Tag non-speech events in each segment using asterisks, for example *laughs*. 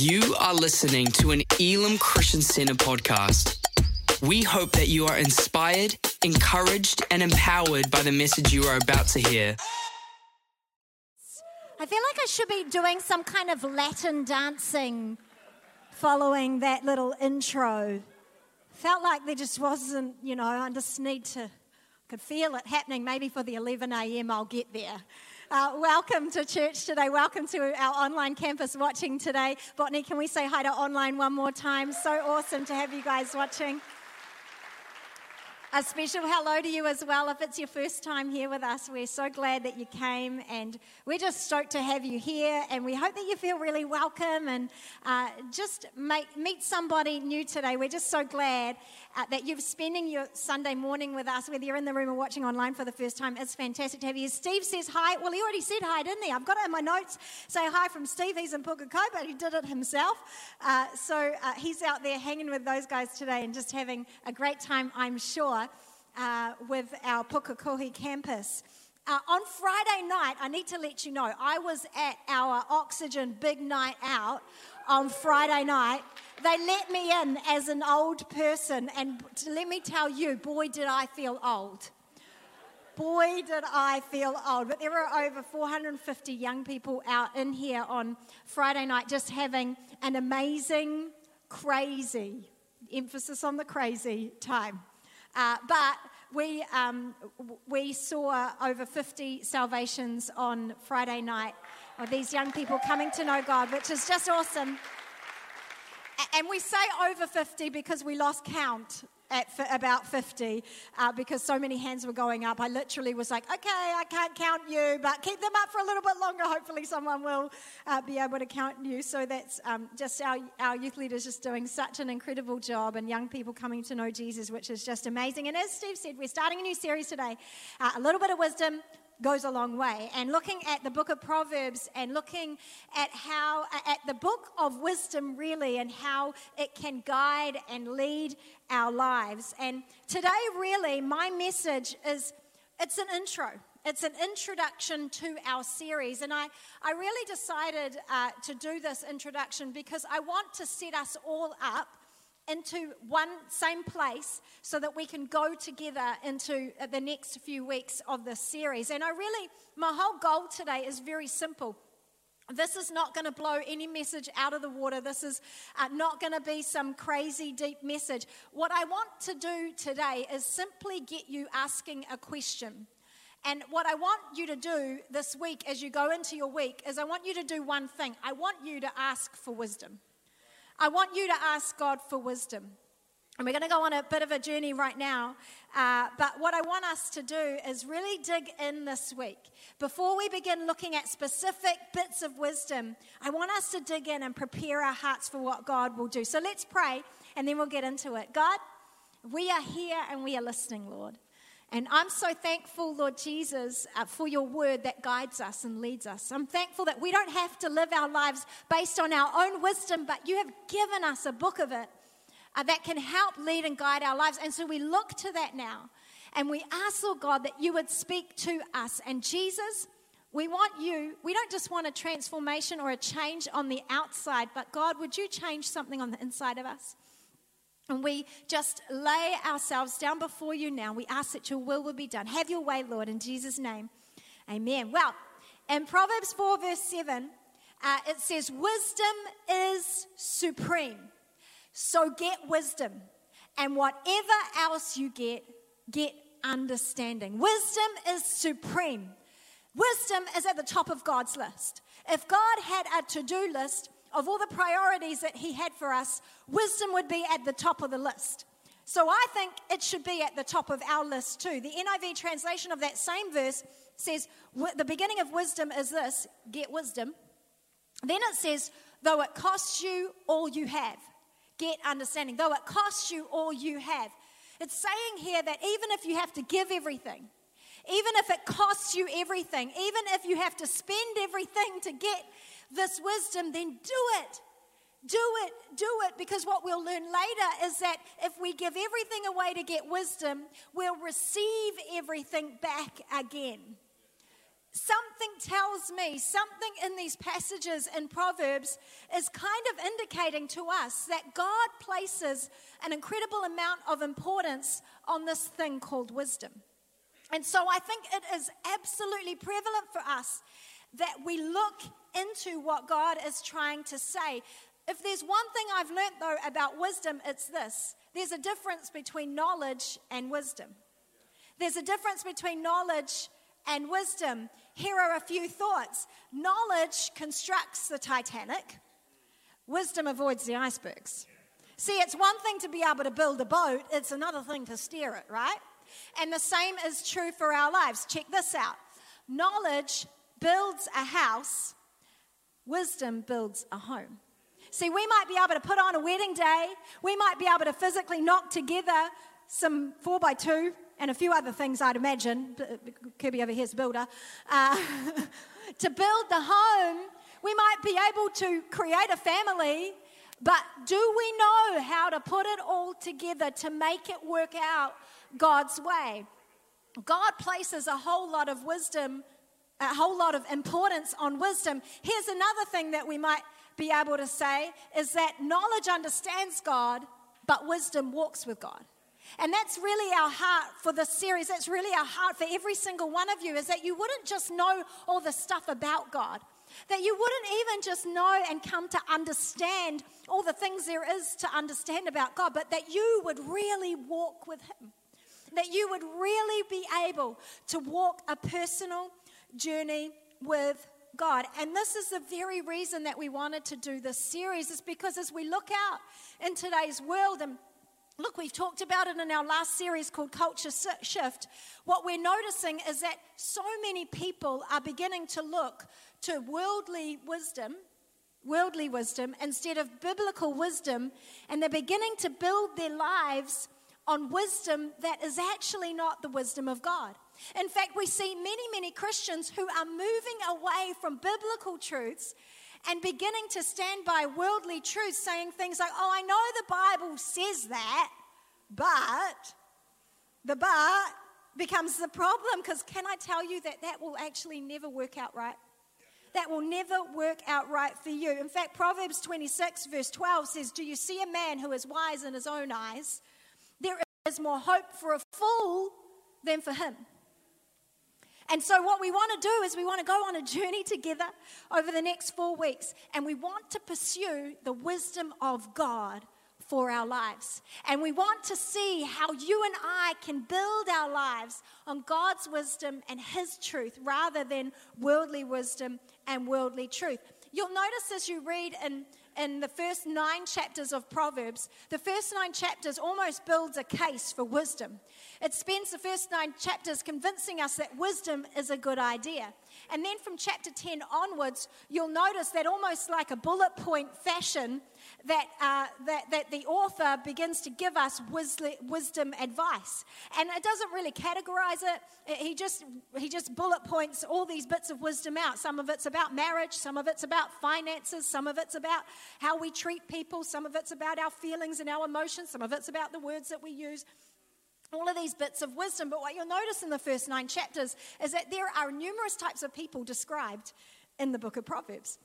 You are listening to an Elim Christian Center podcast. We hope that you are inspired, encouraged, and empowered by the message you are about to hear. I feel like I should be doing some kind of Latin dancing following that little intro. Felt like there just wasn't, you know, I just need to, I could feel it happening. Maybe for the 11 a.m. I'll get there. Uh, welcome to church today. Welcome to our online campus watching today. Botany, can we say hi to online one more time? So awesome to have you guys watching. A special hello to you as well. If it's your first time here with us, we're so glad that you came and we're just stoked to have you here. And we hope that you feel really welcome and uh, just make, meet somebody new today. We're just so glad uh, that you're spending your Sunday morning with us, whether you're in the room or watching online for the first time. It's fantastic to have you. Steve says hi. Well, he already said hi, didn't he? I've got it in my notes. Say hi from Steve. He's in Pukekohe, but he did it himself. Uh, so uh, he's out there hanging with those guys today and just having a great time, I'm sure uh, with our Pukekohe campus. Uh, on Friday night, I need to let you know, I was at our Oxygen Big Night Out on Friday night. They let me in as an old person, and let me tell you, boy, did I feel old. Boy, did I feel old. But there were over 450 young people out in here on Friday night just having an amazing, crazy, emphasis on the crazy time. Uh, but we, um, we saw over 50 salvations on Friday night of these young people coming to know God, which is just awesome. And we say over 50 because we lost count at f- about 50 uh, because so many hands were going up. I literally was like, okay, I can't count you, but keep them up for a little bit longer. Hopefully, someone will uh, be able to count you. So that's um, just our, our youth leaders just doing such an incredible job and young people coming to know Jesus, which is just amazing. And as Steve said, we're starting a new series today uh, a little bit of wisdom, goes a long way. And looking at the book of Proverbs and looking at how, at the book of wisdom really, and how it can guide and lead our lives. And today, really, my message is it's an intro. It's an introduction to our series. And I, I really decided uh, to do this introduction because I want to set us all up into one same place so that we can go together into uh, the next few weeks of this series. And I really, my whole goal today is very simple. This is not going to blow any message out of the water. This is uh, not going to be some crazy deep message. What I want to do today is simply get you asking a question. And what I want you to do this week as you go into your week is I want you to do one thing. I want you to ask for wisdom. I want you to ask God for wisdom. And we're going to go on a bit of a journey right now. Uh, but what I want us to do is really dig in this week. Before we begin looking at specific bits of wisdom, I want us to dig in and prepare our hearts for what God will do. So let's pray and then we'll get into it. God, we are here and we are listening, Lord. And I'm so thankful, Lord Jesus, uh, for your word that guides us and leads us. I'm thankful that we don't have to live our lives based on our own wisdom, but you have given us a book of it uh, that can help lead and guide our lives. And so we look to that now. And we ask, Lord God, that you would speak to us. And Jesus, we want you, we don't just want a transformation or a change on the outside, but God, would you change something on the inside of us? And we just lay ourselves down before you now. We ask that your will will be done. Have your way, Lord, in Jesus' name. Amen. Well, in Proverbs 4, verse 7, uh, it says, Wisdom is supreme. So get wisdom. And whatever else you get, get understanding. Wisdom is supreme. Wisdom is at the top of God's list. If God had a to do list, of all the priorities that he had for us, wisdom would be at the top of the list. So I think it should be at the top of our list too. The NIV translation of that same verse says, the beginning of wisdom is this get wisdom. Then it says, though it costs you all you have, get understanding. Though it costs you all you have. It's saying here that even if you have to give everything, even if it costs you everything, even if you have to spend everything to get this wisdom, then do it. Do it, do it, because what we'll learn later is that if we give everything away to get wisdom, we'll receive everything back again. something tells me, something in these passages in Proverbs is kind of indicating to us that God places an incredible amount of importance on this thing called wisdom. And so I think it is absolutely prevalent for us that we look into what God is trying to say. If there's one thing I've learned though about wisdom, it's this there's a difference between knowledge and wisdom. There's a difference between knowledge and wisdom. Here are a few thoughts knowledge constructs the Titanic, wisdom avoids the icebergs. See, it's one thing to be able to build a boat, it's another thing to steer it, right? And the same is true for our lives. Check this out knowledge builds a house, wisdom builds a home. See, we might be able to put on a wedding day, we might be able to physically knock together some four by two and a few other things, I'd imagine. Kirby over here's a builder. Uh, *laughs* to build the home, we might be able to create a family, but do we know how to put it all together to make it work out God's way? God places a whole lot of wisdom, a whole lot of importance on wisdom. Here's another thing that we might be able to say is that knowledge understands God, but wisdom walks with God. And that's really our heart for this series. That's really our heart for every single one of you is that you wouldn't just know all the stuff about God, that you wouldn't even just know and come to understand all the things there is to understand about God, but that you would really walk with Him. That you would really be able to walk a personal journey with God. And this is the very reason that we wanted to do this series, is because as we look out in today's world and Look, we've talked about it in our last series called Culture Shift. What we're noticing is that so many people are beginning to look to worldly wisdom, worldly wisdom, instead of biblical wisdom, and they're beginning to build their lives on wisdom that is actually not the wisdom of God. In fact, we see many, many Christians who are moving away from biblical truths and beginning to stand by worldly truths, saying things like, Oh, I know the Bible says that, but the but becomes the problem because can I tell you that that will actually never work out right? That will never work out right for you. In fact, Proverbs 26, verse 12 says, Do you see a man who is wise in his own eyes? There is more hope for a fool than for him. And so, what we want to do is we want to go on a journey together over the next four weeks, and we want to pursue the wisdom of God for our lives. And we want to see how you and I can build our lives on God's wisdom and His truth rather than worldly wisdom and worldly truth. You'll notice as you read in in the first nine chapters of Proverbs, the first nine chapters almost builds a case for wisdom. It spends the first nine chapters convincing us that wisdom is a good idea. And then from chapter 10 onwards, you'll notice that almost like a bullet point fashion, that, uh, that, that the author begins to give us wisdom advice. And it doesn't really categorize it, he just, he just bullet points all these bits of wisdom out. Some of it's about marriage, some of it's about finances, some of it's about how we treat people, some of it's about our feelings and our emotions, some of it's about the words that we use all of these bits of wisdom. But what you'll notice in the first nine chapters is that there are numerous types of people described in the book of Proverbs.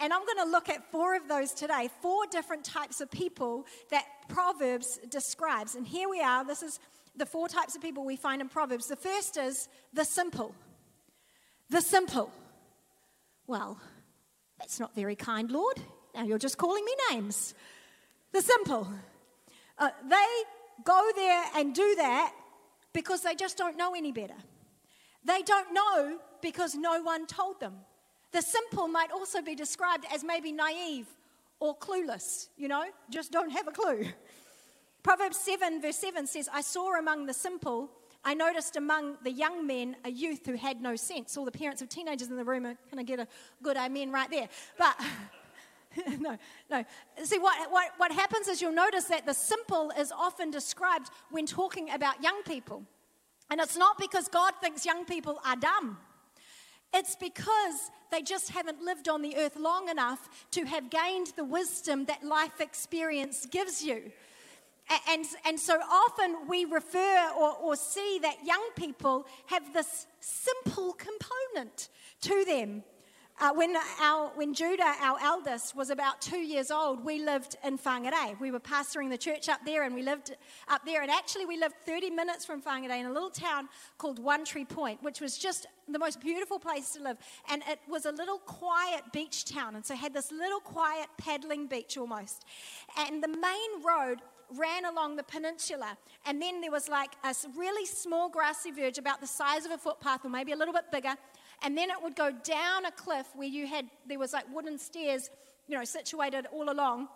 And I'm going to look at four of those today, four different types of people that Proverbs describes. And here we are. This is the four types of people we find in Proverbs. The first is the simple. The simple. Well, that's not very kind, Lord. Now you're just calling me names. The simple. Uh, they go there and do that because they just don't know any better. They don't know because no one told them. The simple might also be described as maybe naive or clueless, you know, just don't have a clue. *laughs* Proverbs 7, verse 7 says, I saw among the simple, I noticed among the young men a youth who had no sense. All the parents of teenagers in the room are going to get a good amen right there. But *laughs* *laughs* no, no. See, what, what, what happens is you'll notice that the simple is often described when talking about young people. And it's not because God thinks young people are dumb. It's because they just haven't lived on the earth long enough to have gained the wisdom that life experience gives you. And, and so often we refer or, or see that young people have this simple component to them. Uh, when, our, when Judah, our eldest, was about two years old, we lived in Whangarei. We were pastoring the church up there, and we lived up there. And actually, we lived 30 minutes from Whangarei in a little town called One Tree Point, which was just the most beautiful place to live. And it was a little quiet beach town. And so had this little quiet paddling beach almost. And the main road ran along the peninsula. And then there was like a really small grassy verge about the size of a footpath or maybe a little bit bigger and then it would go down a cliff where you had there was like wooden stairs you know situated all along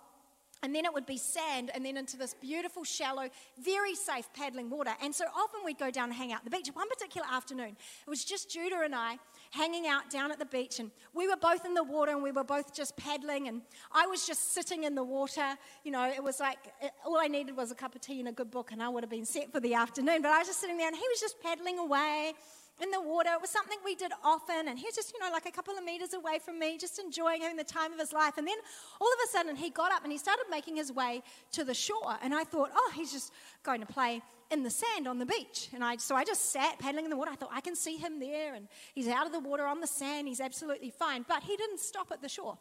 and then it would be sand, and then into this beautiful, shallow, very safe paddling water. And so often we'd go down and hang out at the beach. One particular afternoon, it was just Judah and I hanging out down at the beach, and we were both in the water and we were both just paddling. And I was just sitting in the water. You know, it was like it, all I needed was a cup of tea and a good book, and I would have been set for the afternoon. But I was just sitting there, and he was just paddling away in the water. It was something we did often, and he was just, you know, like a couple of meters away from me, just enjoying having the time of his life. And then all of a sudden, he got up and he started making his way to the shore. And I thought, oh, he's just going to play in the sand on the beach. And I, so I just sat paddling in the water. I thought, I can see him there, and he's out of the water on the sand. He's absolutely fine. But he didn't stop at the shore,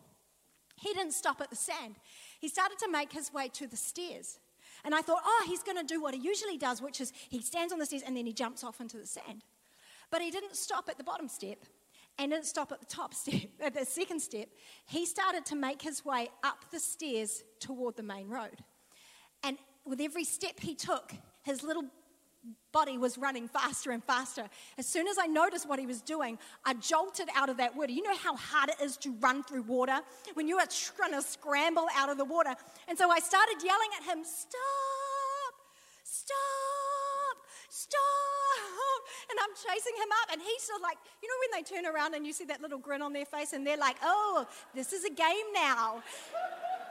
he didn't stop at the sand. He started to make his way to the stairs. And I thought, oh, he's going to do what he usually does, which is he stands on the stairs and then he jumps off into the sand. But he didn't stop at the bottom step and didn't stop at the top *laughs* step, at the second step. He started to make his way up the stairs toward the main road. And with every step he took, his little body was running faster and faster. As soon as I noticed what he was doing, I jolted out of that water. You know how hard it is to run through water when you are trying to scramble out of the water. And so I started yelling at him, Stop! Stop! Stop! And I'm chasing him up, and he's like, you know, when they turn around and you see that little grin on their face, and they're like, oh, this is a game now.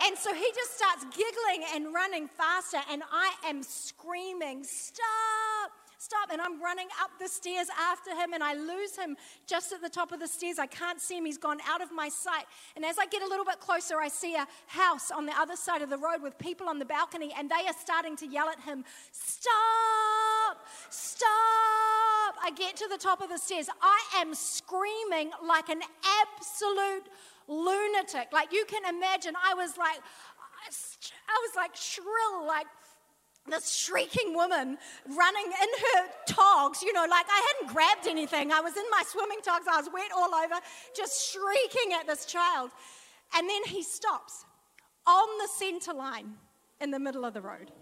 And so he just starts giggling and running faster, and I am screaming, stop, stop. And I'm running up the stairs after him, and I lose him just at the top of the stairs. I can't see him, he's gone out of my sight. And as I get a little bit closer, I see a house on the other side of the road with people on the balcony, and they are starting to yell at him, Stop, stop. I get to the top of the stairs. I am screaming like an absolute lunatic. Like you can imagine, I was like, I was like shrill, like this shrieking woman running in her togs, you know, like I hadn't grabbed anything. I was in my swimming togs, I was wet all over, just shrieking at this child. And then he stops on the center line in the middle of the road.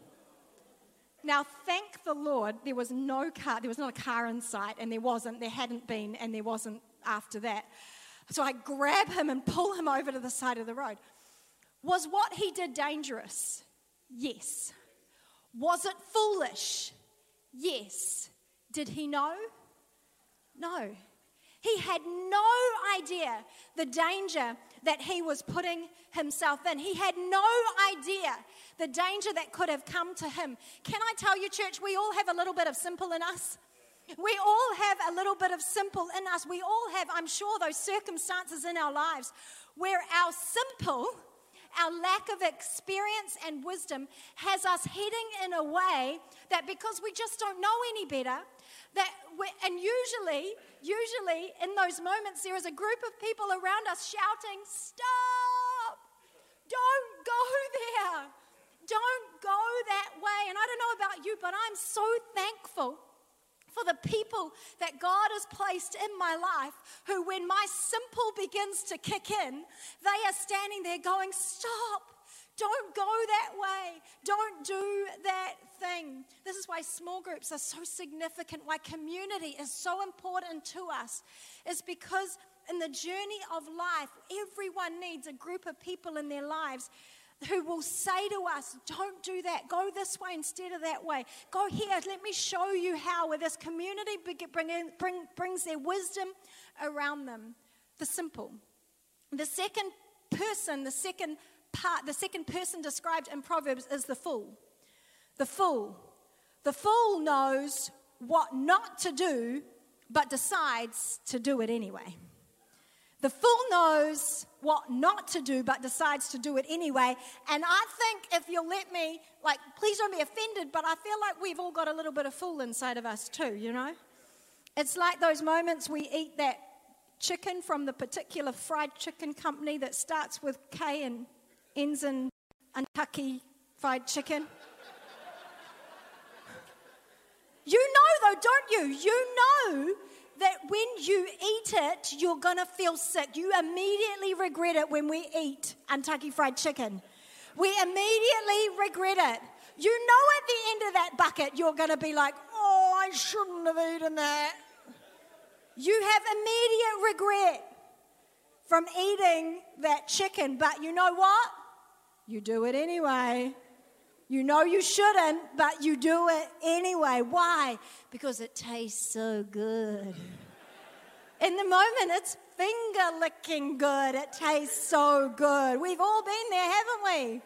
Now, thank the Lord, there was no car, there was not a car in sight, and there wasn't, there hadn't been, and there wasn't after that. So I grab him and pull him over to the side of the road. Was what he did dangerous? Yes. Was it foolish? Yes. Did he know? No. He had no idea the danger that he was putting himself in. He had no idea the danger that could have come to him. Can I tell you, church, we all have a little bit of simple in us. We all have a little bit of simple in us. We all have, I'm sure, those circumstances in our lives where our simple, our lack of experience and wisdom has us heading in a way that because we just don't know any better, that and usually, usually in those moments, there is a group of people around us shouting, Stop! Don't go there! Don't go that way. And I don't know about you, but I'm so thankful for the people that God has placed in my life who, when my simple begins to kick in, they are standing there going, Stop. Don't go that way. Don't do that thing. This is why small groups are so significant, why community is so important to us, is because in the journey of life, everyone needs a group of people in their lives who will say to us, Don't do that. Go this way instead of that way. Go here. Let me show you how, where this community bring in, bring, brings their wisdom around them. The simple. The second person, the second part, the second person described in Proverbs is the fool. The fool. The fool knows what not to do, but decides to do it anyway. The fool knows what not to do, but decides to do it anyway. And I think if you'll let me, like, please don't be offended, but I feel like we've all got a little bit of fool inside of us too, you know? It's like those moments we eat that chicken from the particular fried chicken company that starts with K and ends in Kentucky fried chicken. you know, though, don't you? You know when you eat it, you're gonna feel sick. You immediately regret it when we eat Kentucky Fried Chicken. We immediately regret it. You know, at the end of that bucket, you're gonna be like, oh, I shouldn't have eaten that. You have immediate regret from eating that chicken, but you know what? You do it anyway. You know you shouldn't, but you do it anyway. Why? Because it tastes so good. In the moment, it's finger licking good. It tastes so good. We've all been there, haven't we?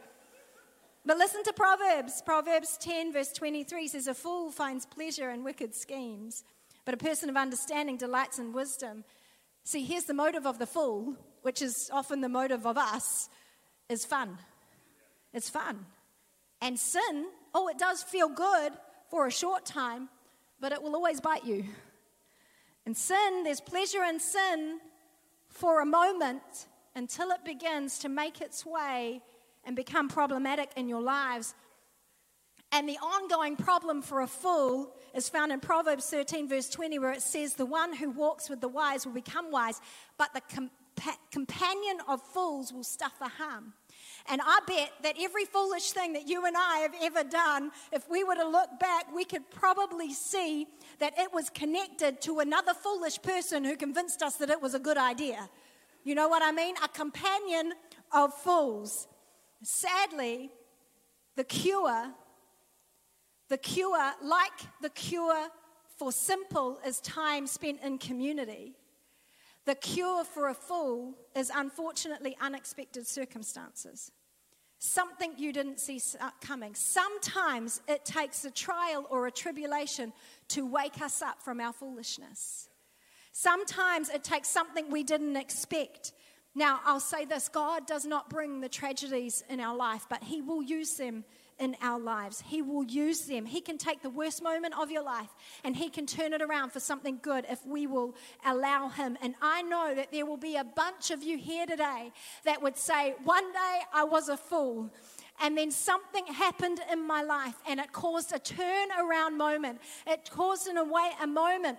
But listen to Proverbs. Proverbs 10, verse 23 says, A fool finds pleasure in wicked schemes, but a person of understanding delights in wisdom. See, here's the motive of the fool, which is often the motive of us, is fun. It's fun. And sin, oh, it does feel good for a short time, but it will always bite you. And sin, there's pleasure in sin for a moment until it begins to make its way and become problematic in your lives. And the ongoing problem for a fool is found in Proverbs 13, verse 20, where it says, The one who walks with the wise will become wise, but the compa- companion of fools will suffer harm. And I bet that every foolish thing that you and I have ever done, if we were to look back, we could probably see that it was connected to another foolish person who convinced us that it was a good idea. You know what I mean? A companion of fools. Sadly, the cure, the cure, like the cure for simple, is time spent in community. The cure for a fool is unfortunately unexpected circumstances. Something you didn't see uh, coming. Sometimes it takes a trial or a tribulation to wake us up from our foolishness. Sometimes it takes something we didn't expect. Now, I'll say this God does not bring the tragedies in our life, but He will use them in our lives. He will use them. He can take the worst moment of your life and He can turn it around for something good if we will allow Him. And I know that there will be a bunch of you here today that would say, One day I was a fool. And then something happened in my life and it caused a turn around moment. It caused, in a way, a moment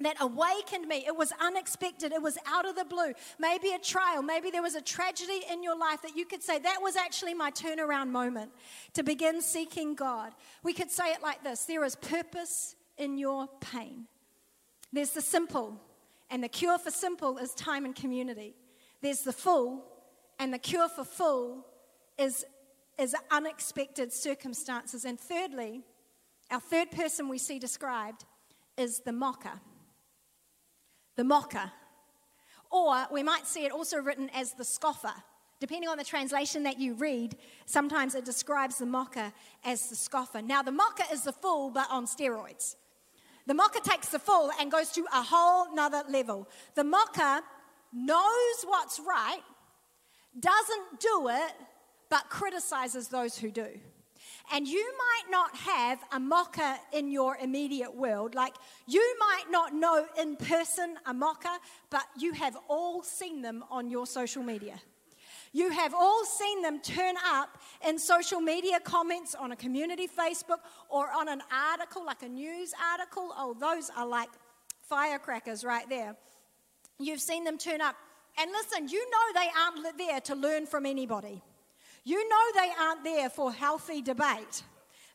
that awakened me. It was unexpected. It was out of the blue. Maybe a trial. Maybe there was a tragedy in your life that you could say, that was actually my turnaround moment to begin seeking God. We could say it like this there is purpose in your pain. There's the simple, and the cure for simple is time and community. There's the full, and the cure for full is, is unexpected circumstances. And thirdly, our third person we see described is the mocker the mocker. Or we might see it also written as the scoffer. Depending on the translation that you read, sometimes it describes the mocker as the scoffer. Now, the mocker is the fool, but on steroids. The mocker takes the fool and goes to a whole nother level. The mocker knows what's right, doesn't do it, but criticizes those who do. And you might not have a mocker in your immediate world. Like you might not know in person a mocker, but you have all seen them on your social media. You have all seen them turn up in social media comments on a community Facebook or on an article, like a news article. Oh, those are like firecrackers right there. You've seen them turn up. And listen, you know they aren't there to learn from anybody. You know they aren't there for healthy debate.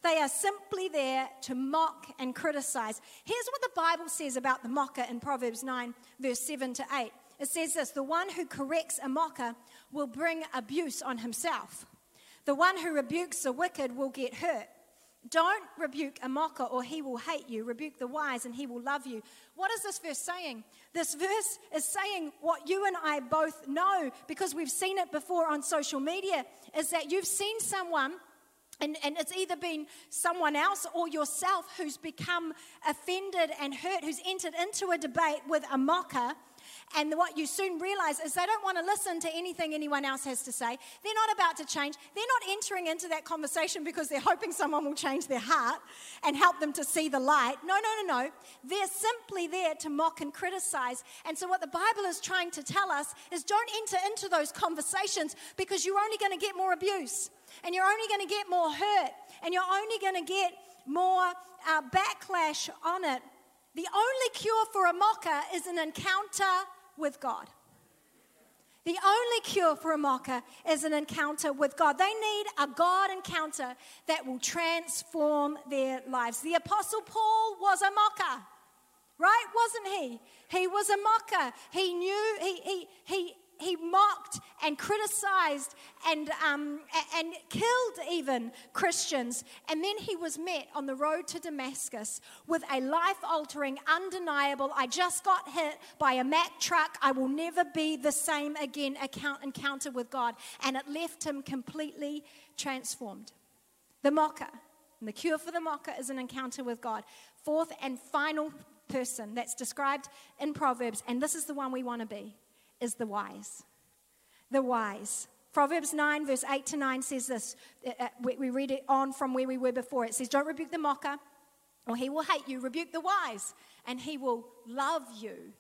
They are simply there to mock and criticize. Here's what the Bible says about the mocker in Proverbs 9, verse 7 to 8. It says this The one who corrects a mocker will bring abuse on himself, the one who rebukes the wicked will get hurt. Don't rebuke a mocker or he will hate you. Rebuke the wise and he will love you. What is this verse saying? This verse is saying what you and I both know because we've seen it before on social media is that you've seen someone and, and, it's either been someone else or yourself who's become offended and hurt, who's entered into a debate with a mocker And what you soon realize is they don't want to listen to anything anyone else has to say. They're not about to change. They're not entering into that conversation because they're hoping someone will change their heart and help them to see the light. No, no, no, no. They're simply there to mock and criticize. And so, what the Bible is trying to tell us is don't enter into those conversations because you're only going to get more abuse and you're only going to get more hurt and you're only going to get more uh, backlash on it. The only cure for a mocker is an encounter with God. The only cure for a mocker is an encounter with God. They need a God encounter that will transform their lives. The Apostle Paul was a mocker, right? Wasn't he? He was a mocker. He knew, he, he, he, he mocked and criticized and, um, and killed even Christians. And then he was met on the road to Damascus with a life altering, undeniable, I just got hit by a Mack truck. I will never be the same again account, encounter with God. And it left him completely transformed. The mocker. And the cure for the mocker is an encounter with God. Fourth and final person that's described in Proverbs, and this is the one we want to be is the wise. The wise. Proverbs 9, verse 8 to 9 says this. Uh, uh, we read it on from where we were before. It says, Don't rebuke the mocker, or he will hate you. Rebuke the wise, and he will love you.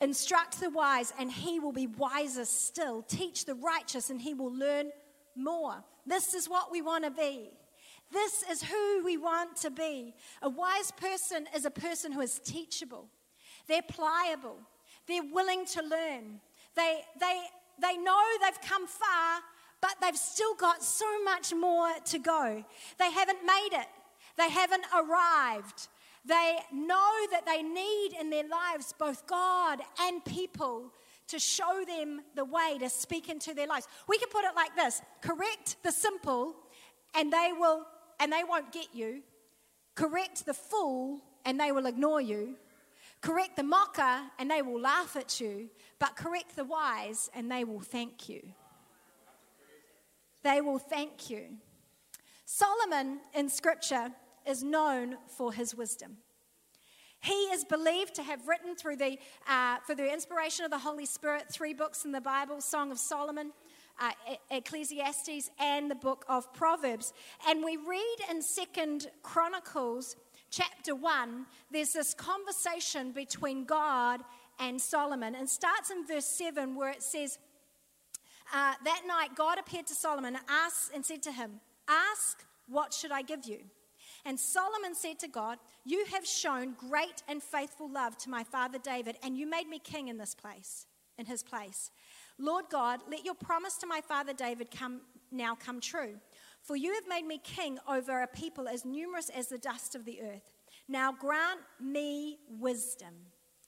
Instruct the wise, and he will be wiser still. Teach the righteous, and he will learn more. This is what we want to be. This is who we want to be. A wise person is a person who is teachable, they're pliable, they're willing to learn. They, they, they know they've come far, but they've still got so much more to go. They haven't made it, they haven't arrived. They know that they need in their lives both God and people to show them the way to speak into their lives. We can put it like this correct the simple, and they will and they won't get you. Correct the fool, and they will ignore you. Correct the mocker, and they will laugh at you, but correct the wise, and they will thank you. They will thank you. Solomon in Scripture is known for his wisdom. He is believed to have written through the, uh, for the inspiration of the Holy Spirit, three books in the Bible Song of Solomon, uh, Ecclesiastes, and the book of Proverbs. And we read in Second Chronicles chapter 1, there's this conversation between God and Solomon. And starts in verse 7 where it says, uh, That night God appeared to Solomon and, asked, and said to him, Ask, what should I give you? And Solomon said to God, You have shown great and faithful love to my father David, and you made me king in this place, in his place. Lord God, let your promise to my father David come now come true. For you have made me king over a people as numerous as the dust of the earth. Now grant me wisdom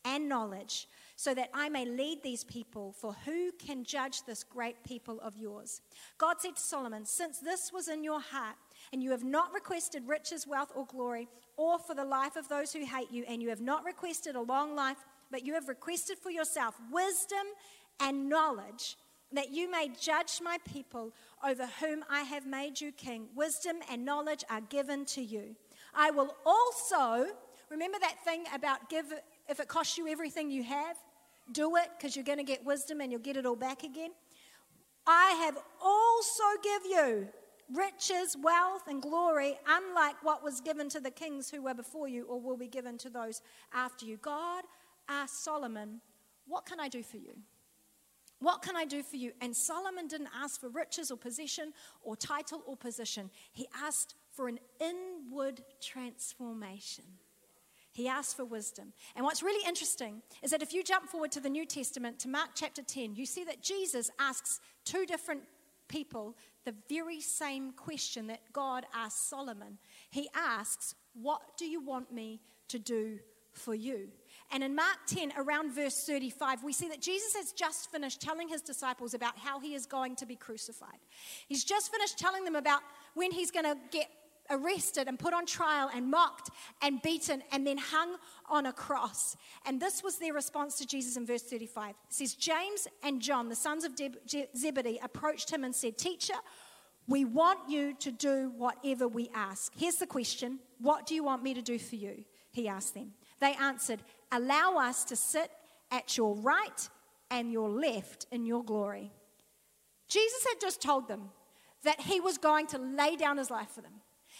and knowledge so that I may lead these people, for who can judge this great people of yours? God said to Solomon, Since this was in your heart, and you have not requested riches, wealth, or glory, or for the life of those who hate you, and you have not requested a long life, but you have requested for yourself wisdom and knowledge that you may judge my people over whom I have made you king. Wisdom and knowledge are given to you. I will also, remember that thing about give, if it costs you everything you have, do it because you're going to get wisdom and you'll get it all back again. I have also give you riches, wealth, and glory, unlike what was given to the kings who were before you or will be given to those after you. God asked Solomon, What can I do for you? What can I do for you? And Solomon didn't ask for riches or possession or title or position. He asked for an inward transformation. He asked for wisdom. And what's really interesting is that if you jump forward to the New Testament, to Mark chapter 10, you see that Jesus asks two different people the very same question that God asked Solomon. He asks, What do you want me to do for you? And in Mark 10, around verse 35, we see that Jesus has just finished telling his disciples about how he is going to be crucified. He's just finished telling them about when he's going to get arrested and put on trial and mocked and beaten and then hung on a cross. And this was their response to Jesus in verse 35. It says, James and John, the sons of Zebedee, approached him and said, Teacher, we want you to do whatever we ask. Here's the question What do you want me to do for you? He asked them. They answered, Allow us to sit at your right and your left in your glory. Jesus had just told them that he was going to lay down his life for them.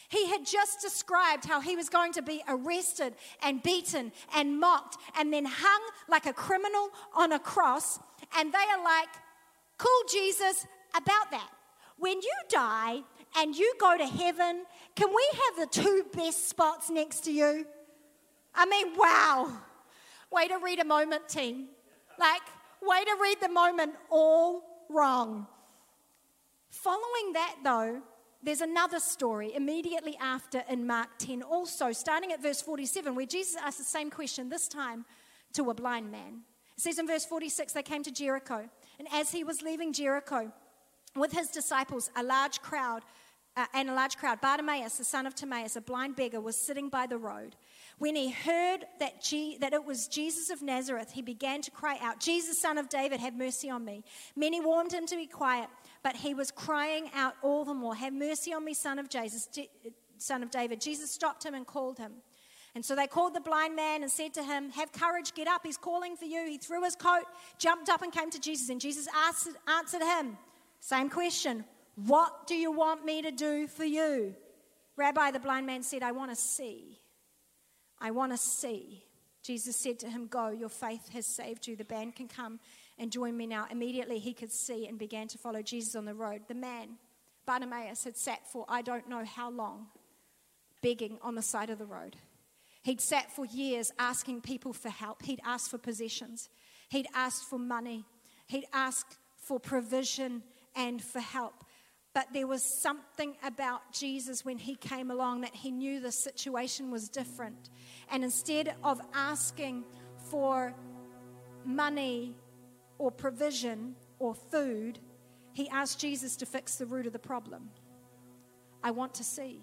He had just described how he was going to be arrested and beaten and mocked and then hung like a criminal on a cross. And they are like, Cool, Jesus, about that. When you die and you go to heaven, can we have the two best spots next to you? I mean, wow. Way to read a moment, team. Like, way to read the moment all wrong. Following that, though, there's another story immediately after in Mark 10, also starting at verse 47, where Jesus asks the same question, this time to a blind man. It says in verse 46, they came to Jericho, and as he was leaving Jericho with his disciples, a large crowd, uh, and a large crowd, Bartimaeus, the son of Timaeus, a blind beggar, was sitting by the road. When he heard that, G- that it was Jesus of Nazareth, he began to cry out, Jesus, son of David, have mercy on me. Many warned him to be quiet, but he was crying out all the more, Have mercy on me, son of Jesus, son of David. Jesus stopped him and called him. And so they called the blind man and said to him, Have courage, get up, he's calling for you. He threw his coat, jumped up, and came to Jesus. And Jesus asked, answered him, Same question, What do you want me to do for you? Rabbi, the blind man said, I want to see. I want to see. Jesus said to him, Go, your faith has saved you. The band can come and join me now. Immediately he could see and began to follow Jesus on the road. The man, Bartimaeus, had sat for I don't know how long, begging on the side of the road. He'd sat for years asking people for help. He'd asked for possessions. He'd asked for money. He'd asked for provision and for help. But there was something about Jesus when he came along that he knew the situation was different. And instead of asking for money or provision or food, he asked Jesus to fix the root of the problem. I want to see.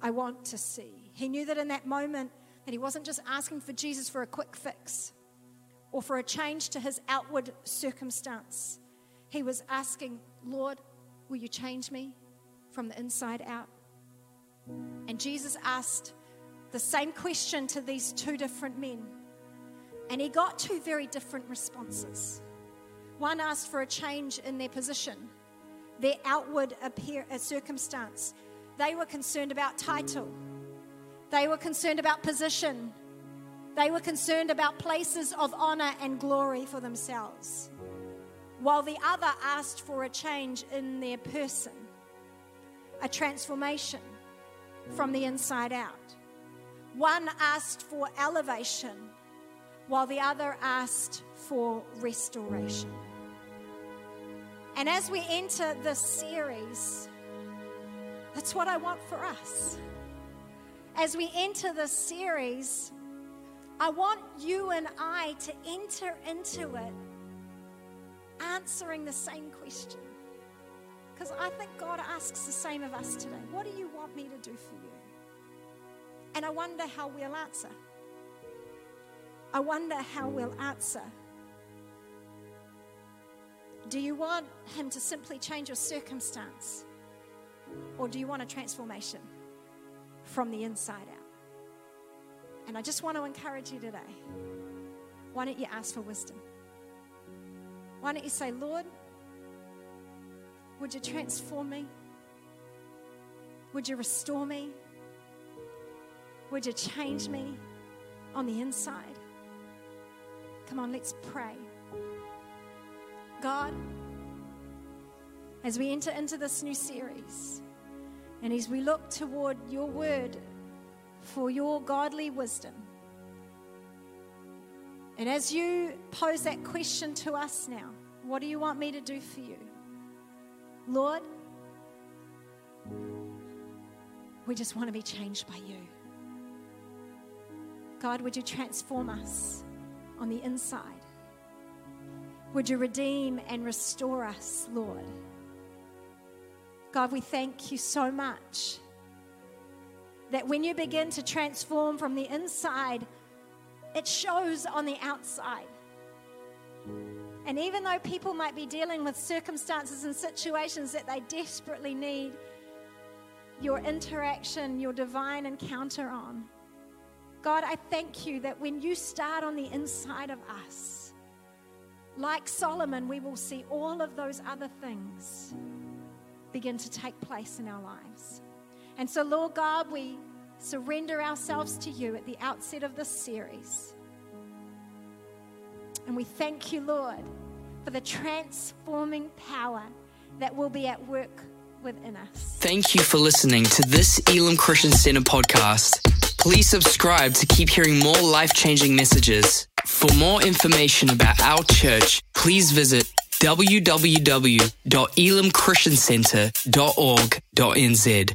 I want to see. He knew that in that moment that he wasn't just asking for Jesus for a quick fix or for a change to his outward circumstance. He was asking, Lord, will you change me from the inside out? And Jesus asked the same question to these two different men. And he got two very different responses. One asked for a change in their position, their outward appear, uh, circumstance. They were concerned about title, they were concerned about position, they were concerned about places of honor and glory for themselves. While the other asked for a change in their person, a transformation from the inside out. One asked for elevation, while the other asked for restoration. And as we enter this series, that's what I want for us. As we enter this series, I want you and I to enter into it answering the same question. Because I think God asks the same of us today. What do you want me to do for you? And I wonder how we'll answer. I wonder how we'll answer. Do you want Him to simply change your circumstance? Or do you want a transformation from the inside out? And I just want to encourage you today. Why don't you ask for wisdom? Why don't you say, Lord, would you transform me? Would you restore me? Would you change me on the inside? Come on, let's pray. God, as we enter into this new series, and as we look toward your word for your godly wisdom, and as you pose that question to us now, what do you want me to do for you? Lord, we just want to be changed by you. God, would you transform us on the inside? Would you redeem and restore us, Lord? God, we thank you so much that when you begin to transform from the inside, it shows on the outside. And even though people might be dealing with circumstances and situations that they desperately need your interaction, your divine encounter on, God, I thank you that when you start on the inside of us, like Solomon, we will see all of those other things begin to take place in our lives. And so, Lord God, we surrender ourselves to you at the outset of this series. And we thank you, Lord, for the transforming power that will be at work within us. Thank you for listening to this Elim Christian Center podcast. Please subscribe to keep hearing more life changing messages. For more information about our church, please visit www.elamchristiancenter.org.nz.